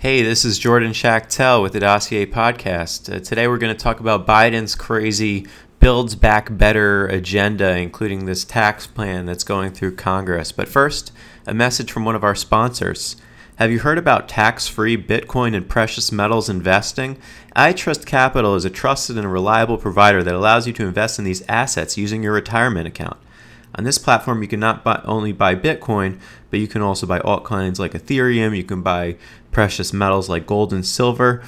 Hey, this is Jordan Schachtel with the Dossier Podcast. Uh, today we're going to talk about Biden's crazy Builds Back Better agenda, including this tax plan that's going through Congress. But first, a message from one of our sponsors. Have you heard about tax free Bitcoin and precious metals investing? iTrust Capital is a trusted and reliable provider that allows you to invest in these assets using your retirement account. On this platform, you can not buy, only buy Bitcoin, but you can also buy altcoins like Ethereum. You can buy precious metals like gold and silver.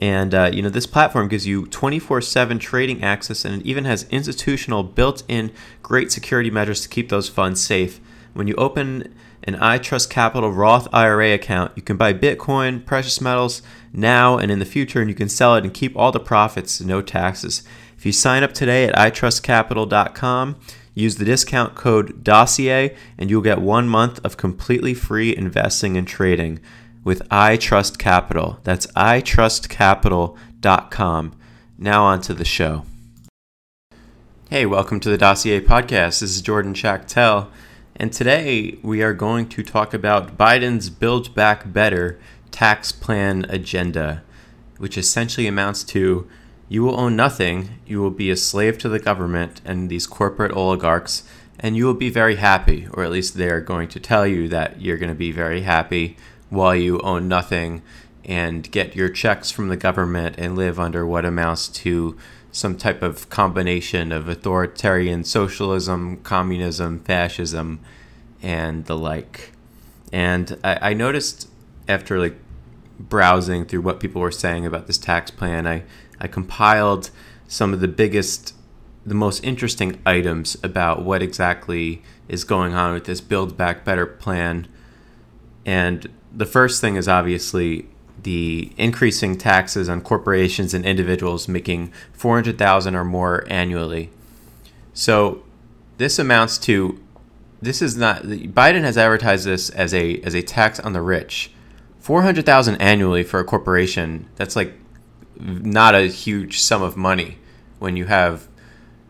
And uh, you know this platform gives you 24/7 trading access, and it even has institutional built-in great security measures to keep those funds safe. When you open an iTrust Capital Roth IRA account. You can buy Bitcoin, precious metals now and in the future, and you can sell it and keep all the profits, no taxes. If you sign up today at itrustcapital.com, use the discount code DOSSIER, and you'll get one month of completely free investing and trading with iTrust Capital. That's itrustcapital.com. Now on to the show. Hey, welcome to the Dossier Podcast. This is Jordan Schachtel. And today we are going to talk about Biden's Build Back Better tax plan agenda, which essentially amounts to you will own nothing, you will be a slave to the government and these corporate oligarchs, and you will be very happy, or at least they're going to tell you that you're going to be very happy while you own nothing and get your checks from the government and live under what amounts to some type of combination of authoritarian socialism, communism, fascism, and the like. And I, I noticed after like browsing through what people were saying about this tax plan, I, I compiled some of the biggest, the most interesting items about what exactly is going on with this Build Back Better plan. And the first thing is obviously the increasing taxes on corporations and individuals making 400,000 or more annually. So this amounts to this is not Biden has advertised this as a as a tax on the rich. 400,000 annually for a corporation, that's like not a huge sum of money when you have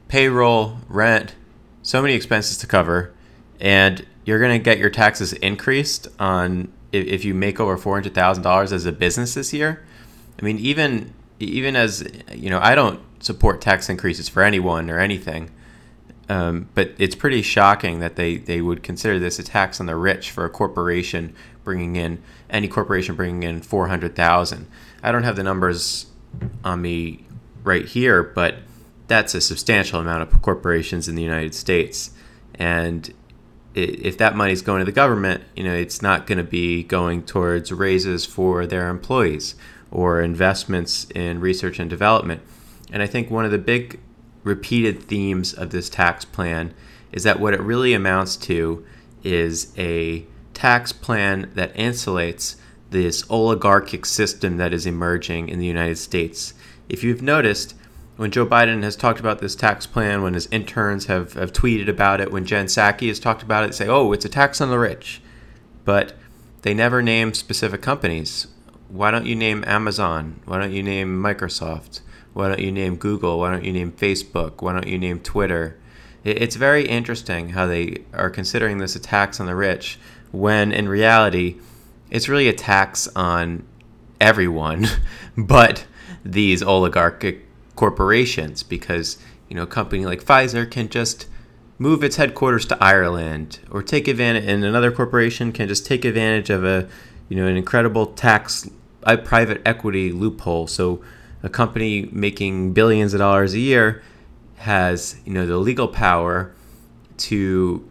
payroll, rent, so many expenses to cover and you're going to get your taxes increased on if, if you make over four hundred thousand dollars as a business this year, I mean, even even as you know, I don't support tax increases for anyone or anything. Um, but it's pretty shocking that they, they would consider this a tax on the rich for a corporation bringing in any corporation bringing in 400,000. I don't have the numbers on me right here, but that's a substantial amount of corporations in the United States. And if that money is going to the government, you know, it's not going to be going towards raises for their employees or investments in research and development. And I think one of the big repeated themes of this tax plan is that what it really amounts to is a tax plan that insulates this oligarchic system that is emerging in the United States. If you've noticed, when Joe Biden has talked about this tax plan, when his interns have, have tweeted about it, when Jen Psaki has talked about it, say, oh, it's a tax on the rich. But they never name specific companies. Why don't you name Amazon? Why don't you name Microsoft? Why don't you name Google? Why don't you name Facebook? Why don't you name Twitter? It's very interesting how they are considering this a tax on the rich when in reality, it's really a tax on everyone but these oligarchic corporations because you know a company like Pfizer can just move its headquarters to Ireland or take advantage and another corporation can just take advantage of a you know an incredible tax a private equity loophole. So a company making billions of dollars a year has you know the legal power to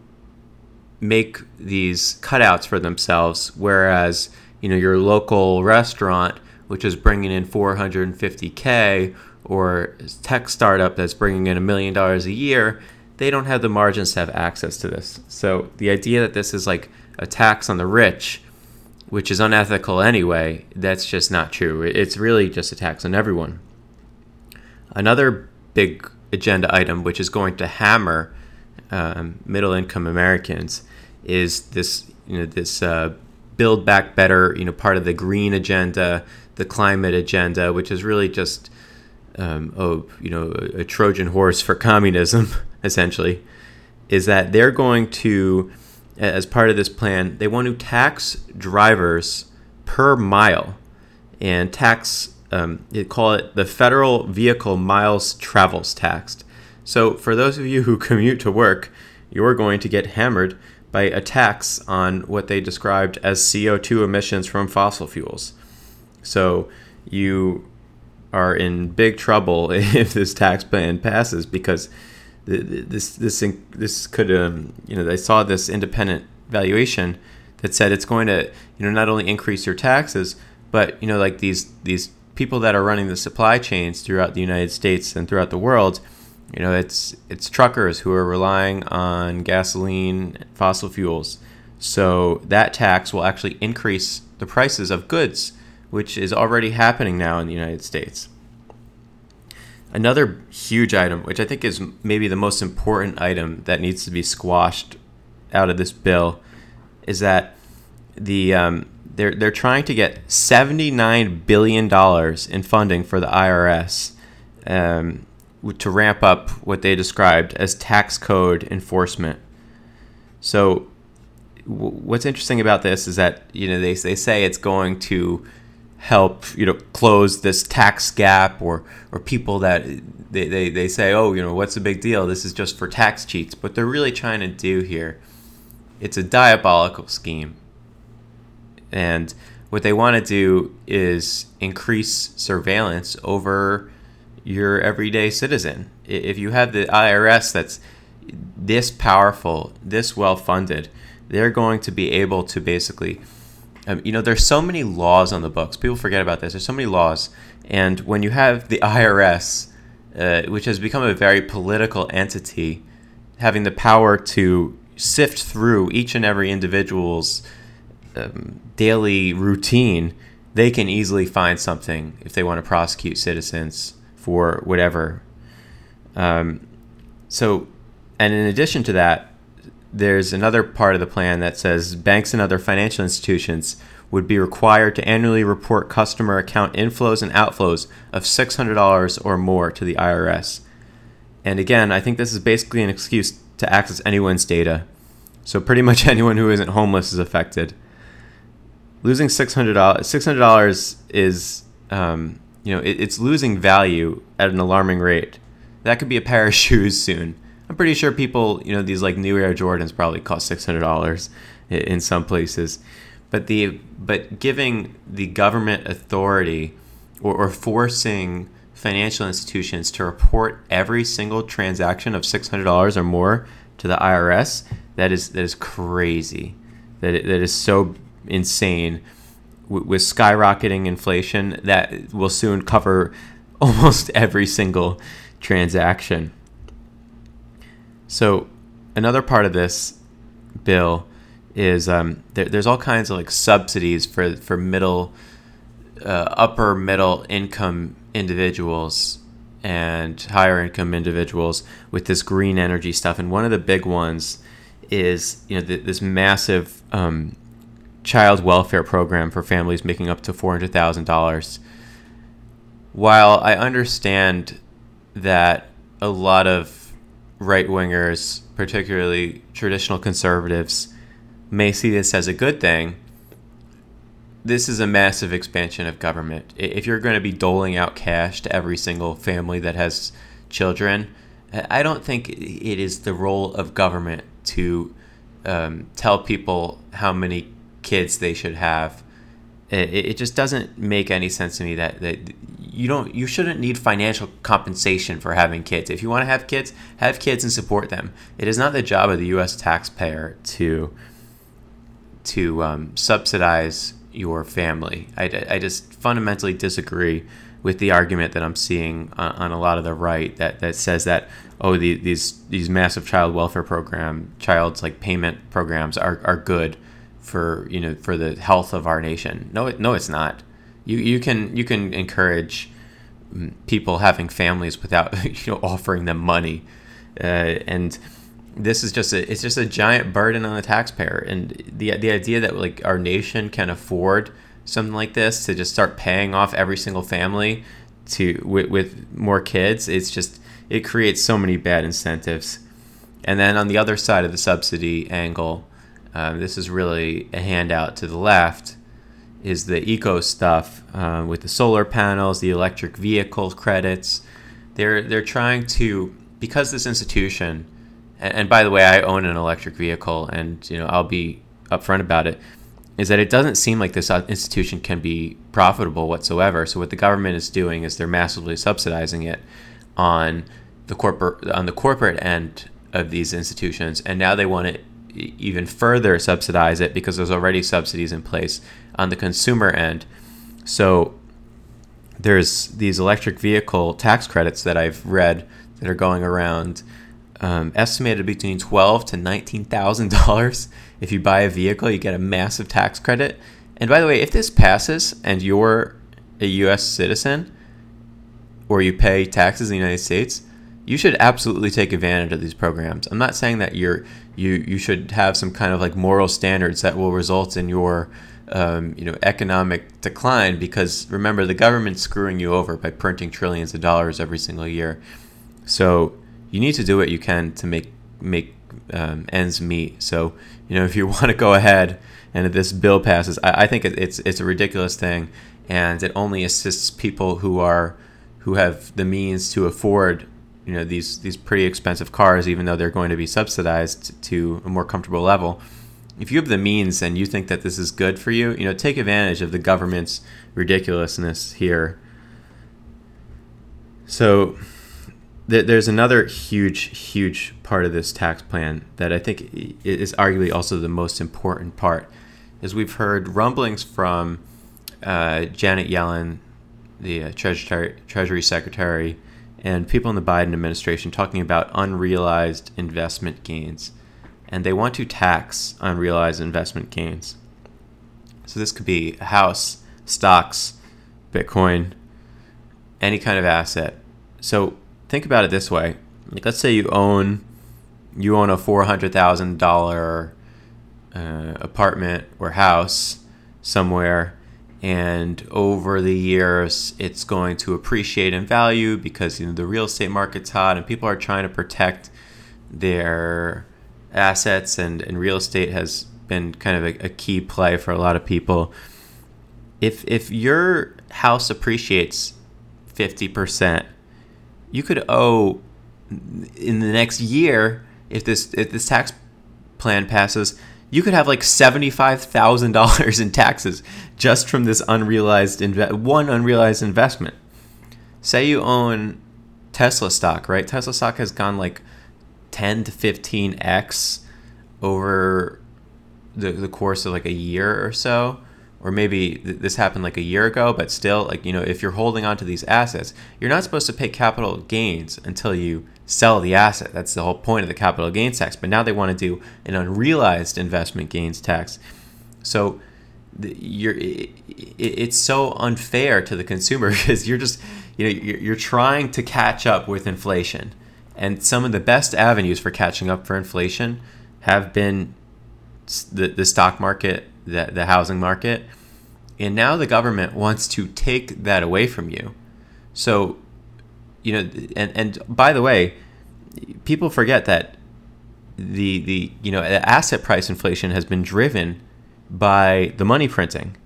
make these cutouts for themselves whereas you know your local restaurant which is bringing in 450k or tech startup that's bringing in a million dollars a year, they don't have the margins to have access to this. So the idea that this is like a tax on the rich, which is unethical anyway, that's just not true. It's really just a tax on everyone. Another big agenda item, which is going to hammer um, middle income Americans, is this you know this uh, build back better you know part of the green agenda, the climate agenda, which is really just um, oh, you know, a, a Trojan horse for communism, essentially, is that they're going to, as part of this plan, they want to tax drivers per mile. and tax. Um, they call it the federal vehicle miles travels taxed So for those of you who commute to work, you're going to get hammered by a tax on what they described as CO2 emissions from fossil fuels. So you are in big trouble if this tax plan passes because this this this could um, you know they saw this independent valuation that said it's going to you know not only increase your taxes but you know like these these people that are running the supply chains throughout the United States and throughout the world you know it's it's truckers who are relying on gasoline fossil fuels. So that tax will actually increase the prices of goods which is already happening now in the United States. Another huge item, which I think is maybe the most important item that needs to be squashed out of this bill, is that the um, they're they're trying to get seventy nine billion dollars in funding for the IRS um, to ramp up what they described as tax code enforcement. So, w- what's interesting about this is that you know they they say it's going to help you know close this tax gap or or people that they, they, they say oh you know what's the big deal? This is just for tax cheats. But they're really trying to do here it's a diabolical scheme. And what they want to do is increase surveillance over your everyday citizen if you have the IRS that's this powerful this well funded they're going to be able to basically um, you know, there's so many laws on the books. People forget about this. There's so many laws, and when you have the IRS, uh, which has become a very political entity, having the power to sift through each and every individual's um, daily routine, they can easily find something if they want to prosecute citizens for whatever. Um, so, and in addition to that, there's another part of the plan that says banks and other financial institutions would be required to annually report customer account inflows and outflows of $600 or more to the IRS. And again, I think this is basically an excuse to access anyone's data. So pretty much anyone who isn't homeless is affected. Losing $600, $600 is, um, you know, it, it's losing value at an alarming rate. That could be a pair of shoes soon. I'm pretty sure people, you know, these like new Air Jordans probably cost six hundred dollars in some places, but the but giving the government authority or, or forcing financial institutions to report every single transaction of six hundred dollars or more to the IRS that is that is crazy. That that is so insane. With skyrocketing inflation, that will soon cover almost every single transaction. So another part of this bill is um, there, there's all kinds of like subsidies for for middle, uh, upper middle income individuals and higher income individuals with this green energy stuff. And one of the big ones is you know th- this massive um, child welfare program for families making up to four hundred thousand dollars. While I understand that a lot of right wingers, particularly traditional conservatives, may see this as a good thing. This is a massive expansion of government. If you're going to be doling out cash to every single family that has children, I don't think it is the role of government to um, tell people how many kids they should have. It, it just doesn't make any sense to me that, that you don't you shouldn't need financial compensation for having kids. If you want to have kids, have kids and support them. It is not the job of the U.S. taxpayer to to um, subsidize your family. I, I just fundamentally disagree with the argument that I'm seeing on, on a lot of the right that, that says that oh the, these these massive child welfare program child's like payment programs are, are good for you know for the health of our nation. No, it, no, it's not you you can you can encourage mm, people having families without you know offering them money, uh, and this is just a it's just a giant burden on the taxpayer. And the the idea that like our nation can afford something like this to just start paying off every single family to with, with more kids, it's just it creates so many bad incentives. And then on the other side of the subsidy angle, um, this is really a handout to the left is the eco stuff uh, with the solar panels, the electric vehicle credits. They're they're trying to because this institution, and, and by the way, I own an electric vehicle, and you know I'll be upfront about it. Is that it doesn't seem like this uh, institution can be profitable whatsoever. So what the government is doing is they're massively subsidizing it on the corporate on the corporate end of these institutions, and now they want to even further subsidize it because there's already subsidies in place on the consumer end. So there's these electric vehicle tax credits that I've read that are going around, um, estimated between twelve to nineteen thousand dollars. If you buy a vehicle, you get a massive tax credit. And by the way, if this passes and you're a U.S. citizen or you pay taxes in the United States, you should absolutely take advantage of these programs. I'm not saying that you're you you should have some kind of like moral standards that will result in your um, you know economic decline because remember the government's screwing you over by printing trillions of dollars every single year. So you need to do what you can to make make um, ends meet. So you know if you want to go ahead and if this bill passes, I, I think it's it's a ridiculous thing, and it only assists people who are who have the means to afford you know these these pretty expensive cars, even though they're going to be subsidized to a more comfortable level. If you have the means and you think that this is good for you, you know, take advantage of the government's ridiculousness here. So th- there's another huge, huge part of this tax plan that I think is arguably also the most important part. Is we've heard rumblings from uh, Janet Yellen, the uh, Treasury, Treasury Secretary, and people in the Biden administration talking about unrealized investment gains. And they want to tax unrealized investment gains. So this could be a house, stocks, Bitcoin, any kind of asset. So think about it this way. Like let's say you own you own a four hundred thousand uh, apartment or house somewhere and over the years it's going to appreciate in value because you know the real estate market's hot and people are trying to protect their assets and, and real estate has been kind of a, a key play for a lot of people. If if your house appreciates 50% you could owe in the next year if this if this tax plan passes you could have like $75,000 in taxes just from this unrealized inve- one unrealized investment. Say you own Tesla stock, right? Tesla stock has gone like 10 to 15x over the, the course of like a year or so or maybe th- this happened like a year ago, but still, like, you know, if you're holding on to these assets, you're not supposed to pay capital gains until you sell the asset. That's the whole point of the capital gains tax. But now they want to do an unrealized investment gains tax. So you're, it, it's so unfair to the consumer because you're just, you know, you're trying to catch up with inflation. And some of the best avenues for catching up for inflation have been the, the stock market the, the housing market. And now the government wants to take that away from you. So, you know, and, and by the way, people forget that the, the, you know, asset price inflation has been driven by the money printing.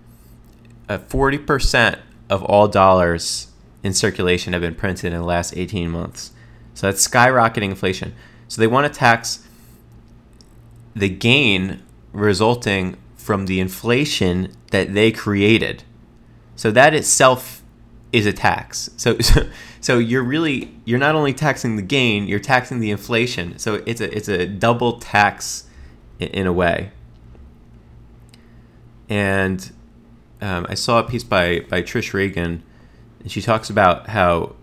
Uh, 40% of all dollars in circulation have been printed in the last 18 months. So that's skyrocketing inflation. So they want to tax the gain resulting from the inflation that they created. So that itself is a tax. So, so, so you're really you're not only taxing the gain, you're taxing the inflation. So it's a it's a double tax in, in a way. And um, I saw a piece by by Trish Regan, and she talks about how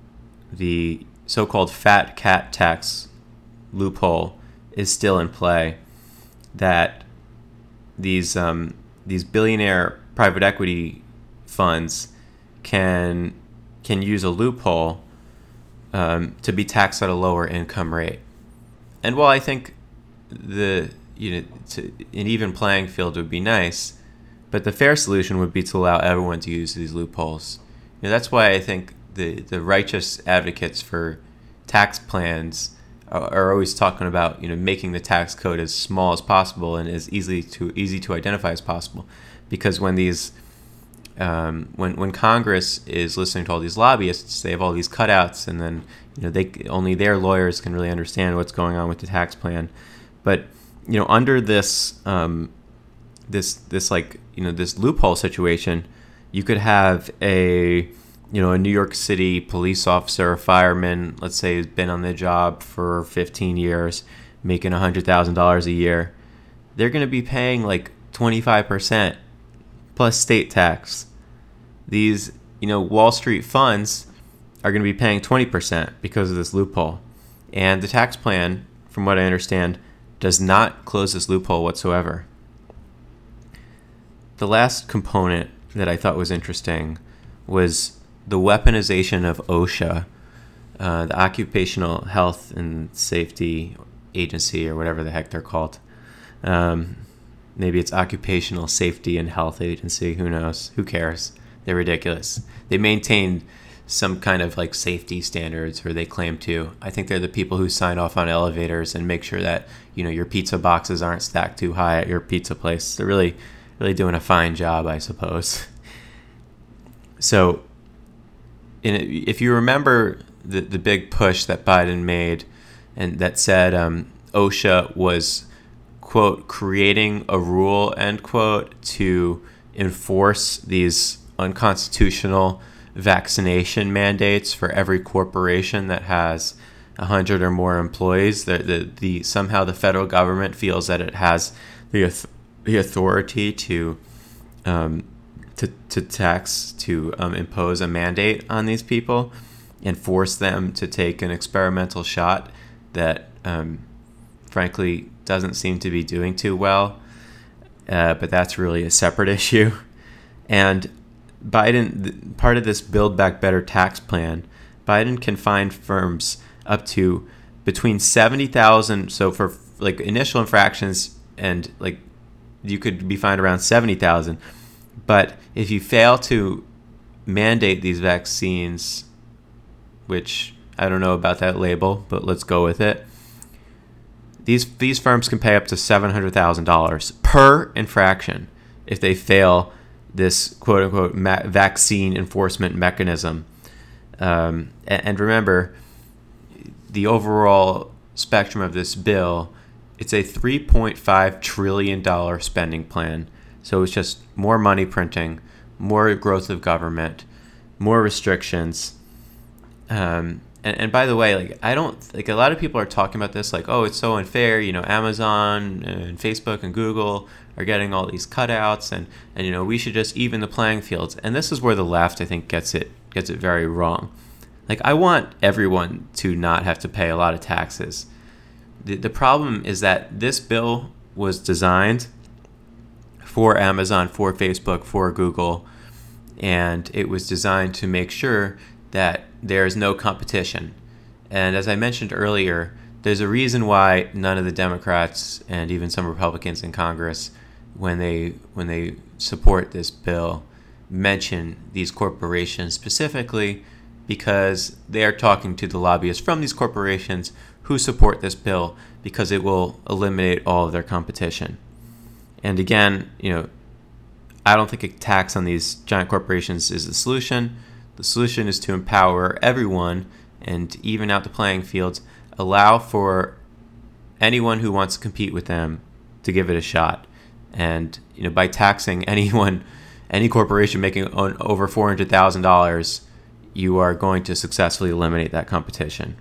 the so-called fat cat tax loophole is still in play. That these um, these billionaire private equity funds can can use a loophole um, to be taxed at a lower income rate. And while I think the you know to, an even playing field would be nice, but the fair solution would be to allow everyone to use these loopholes. You know, that's why I think the the righteous advocates for tax plans are always talking about you know making the tax code as small as possible and as easily to easy to identify as possible because when these um, when when Congress is listening to all these lobbyists, they have all these cutouts, and then you know they only their lawyers can really understand what's going on with the tax plan. But you know, under this um, this this like you know this loophole situation, you could have a you know a New York City police officer, a fireman, let's say, has been on the job for 15 years, making hundred thousand dollars a year. They're going to be paying like 25 percent plus state tax these you know Wall Street funds are going to be paying 20% because of this loophole. And the tax plan, from what I understand, does not close this loophole whatsoever. The last component that I thought was interesting was the weaponization of OSHA, uh, the Occupational Health and Safety Agency, or whatever the heck they're called. Um, maybe it's Occupational Safety and Health Agency. Who knows? Who cares? They're ridiculous. They maintain some kind of like safety standards, or they claim to. I think they're the people who sign off on elevators and make sure that you know your pizza boxes aren't stacked too high at your pizza place. They're really, really doing a fine job, I suppose. So, in, if you remember the the big push that Biden made, and that said um, OSHA was quote creating a rule end quote to enforce these unconstitutional vaccination mandates for every corporation that has 100 or more employees. The, the, the somehow the federal government feels that it has the, the authority to um, to, to tax to um, impose a mandate on these people and force them to take an experimental shot that um, frankly doesn't seem to be doing too well uh, but that's really a separate issue and Biden, part of this Build Back Better tax plan, Biden can fine firms up to between 70,000. So for like initial infractions, and like you could be fined around 70,000. But if you fail to mandate these vaccines, which I don't know about that label, but let's go with it. These these firms can pay up to seven hundred thousand dollars per infraction if they fail this quote unquote ma- vaccine enforcement mechanism. Um, and, and, remember, the overall spectrum of this bill, it's a $3.5 trillion spending plan. So it's just more money printing, more growth of government, more restrictions. Um, and, and by the way, like I don't like a lot of people are talking about this like, oh, it's so unfair. You know, Amazon and Facebook and Google are getting all these cutouts, and and you know we should just even the playing fields. And this is where the left I think gets it gets it very wrong. Like I want everyone to not have to pay a lot of taxes. The the problem is that this bill was designed for Amazon, for Facebook, for Google, and it was designed to make sure that there is no competition. And as I mentioned earlier, there's a reason why none of the Democrats and even some Republicans in Congress, when they when they support this bill, mention these corporations specifically because they are talking to the lobbyists from these corporations who support this bill because it will eliminate all of their competition. And again, you know, I don't think a tax on these giant corporations is the solution. The solution is to empower everyone and even out the playing fields, allow for anyone who wants to compete with them to give it a shot. And you know, by taxing anyone, any corporation making over four hundred thousand dollars, you are going to successfully eliminate that competition.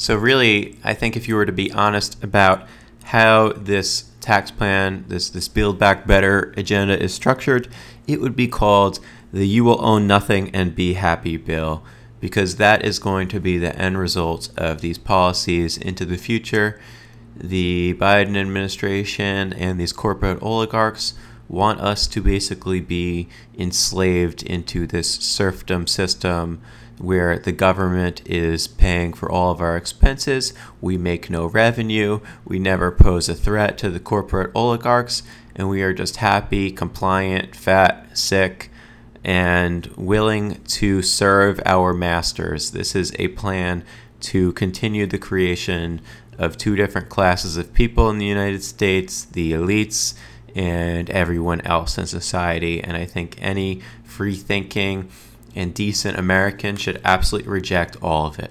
So, really, I think if you were to be honest about how this tax plan, this, this Build Back Better agenda is structured, it would be called the You Will Own Nothing and Be Happy bill, because that is going to be the end result of these policies into the future. The Biden administration and these corporate oligarchs want us to basically be enslaved into this serfdom system where the government is paying for all of our expenses, we make no revenue, we never pose a threat to the corporate oligarchs, and we are just happy, compliant, fat, sick, and willing to serve our masters. This is a plan to continue the creation of two different classes of people in the United States the elites and everyone else in society. And I think any free thinking, and decent American should absolutely reject all of it.